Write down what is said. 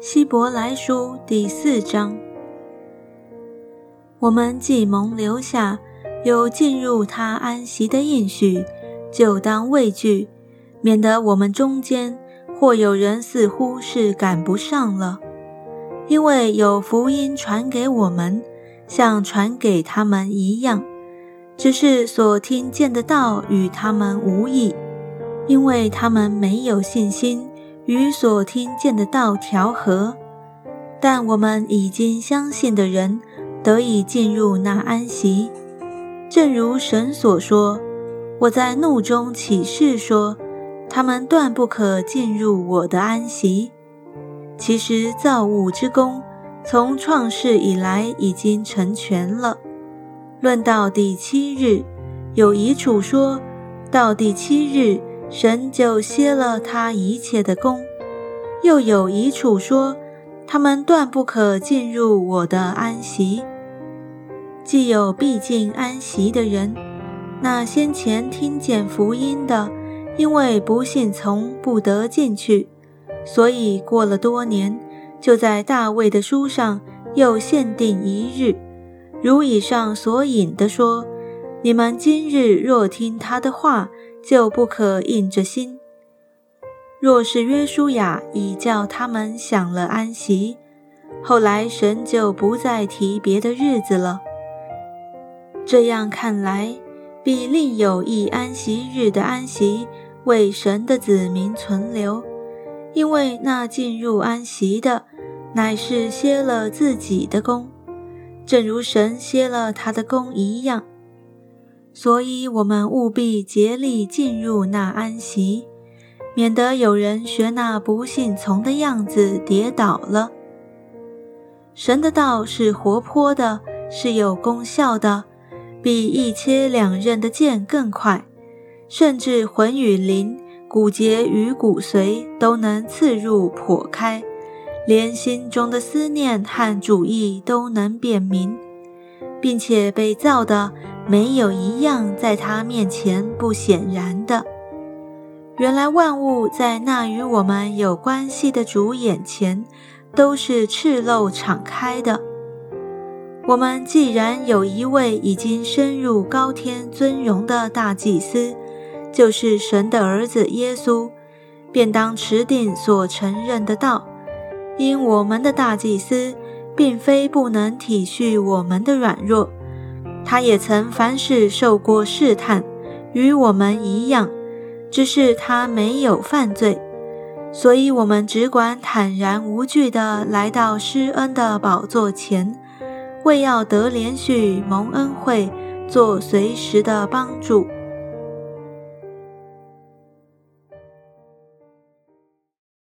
希伯来书第四章，我们既蒙留下有进入他安息的应许，就当畏惧，免得我们中间或有人似乎是赶不上了。因为有福音传给我们，像传给他们一样，只是所听见的道与他们无异，因为他们没有信心。与所听见的道调和，但我们已经相信的人得以进入那安息。正如神所说：“我在怒中起誓说，他们断不可进入我的安息。”其实造物之功从创世以来已经成全了。论到第七日，有遗嘱说到第七日。神就歇了他一切的功，又有遗嘱说，他们断不可进入我的安息。既有必进安息的人，那先前听见福音的，因为不信从，不得进去，所以过了多年，就在大卫的书上又限定一日，如以上所引的说：你们今日若听他的话。就不可硬着心。若是约书亚已叫他们享了安息，后来神就不再提别的日子了。这样看来，必另有一安息日的安息为神的子民存留，因为那进入安息的，乃是歇了自己的功，正如神歇了他的功一样。所以，我们务必竭力进入那安息，免得有人学那不信从的样子跌倒了。神的道是活泼的，是有功效的，比一切两刃的剑更快，甚至魂与灵、骨节与骨髓都能刺入剖开，连心中的思念和主意都能辨明，并且被造的。没有一样在他面前不显然的。原来万物在那与我们有关系的主眼前，都是赤露敞开的。我们既然有一位已经深入高天尊荣的大祭司，就是神的儿子耶稣，便当持定所承认的道。因我们的大祭司，并非不能体恤我们的软弱。他也曾凡事受过试探，与我们一样，只是他没有犯罪，所以我们只管坦然无惧地来到施恩的宝座前，为要得连续蒙恩惠，做随时的帮助。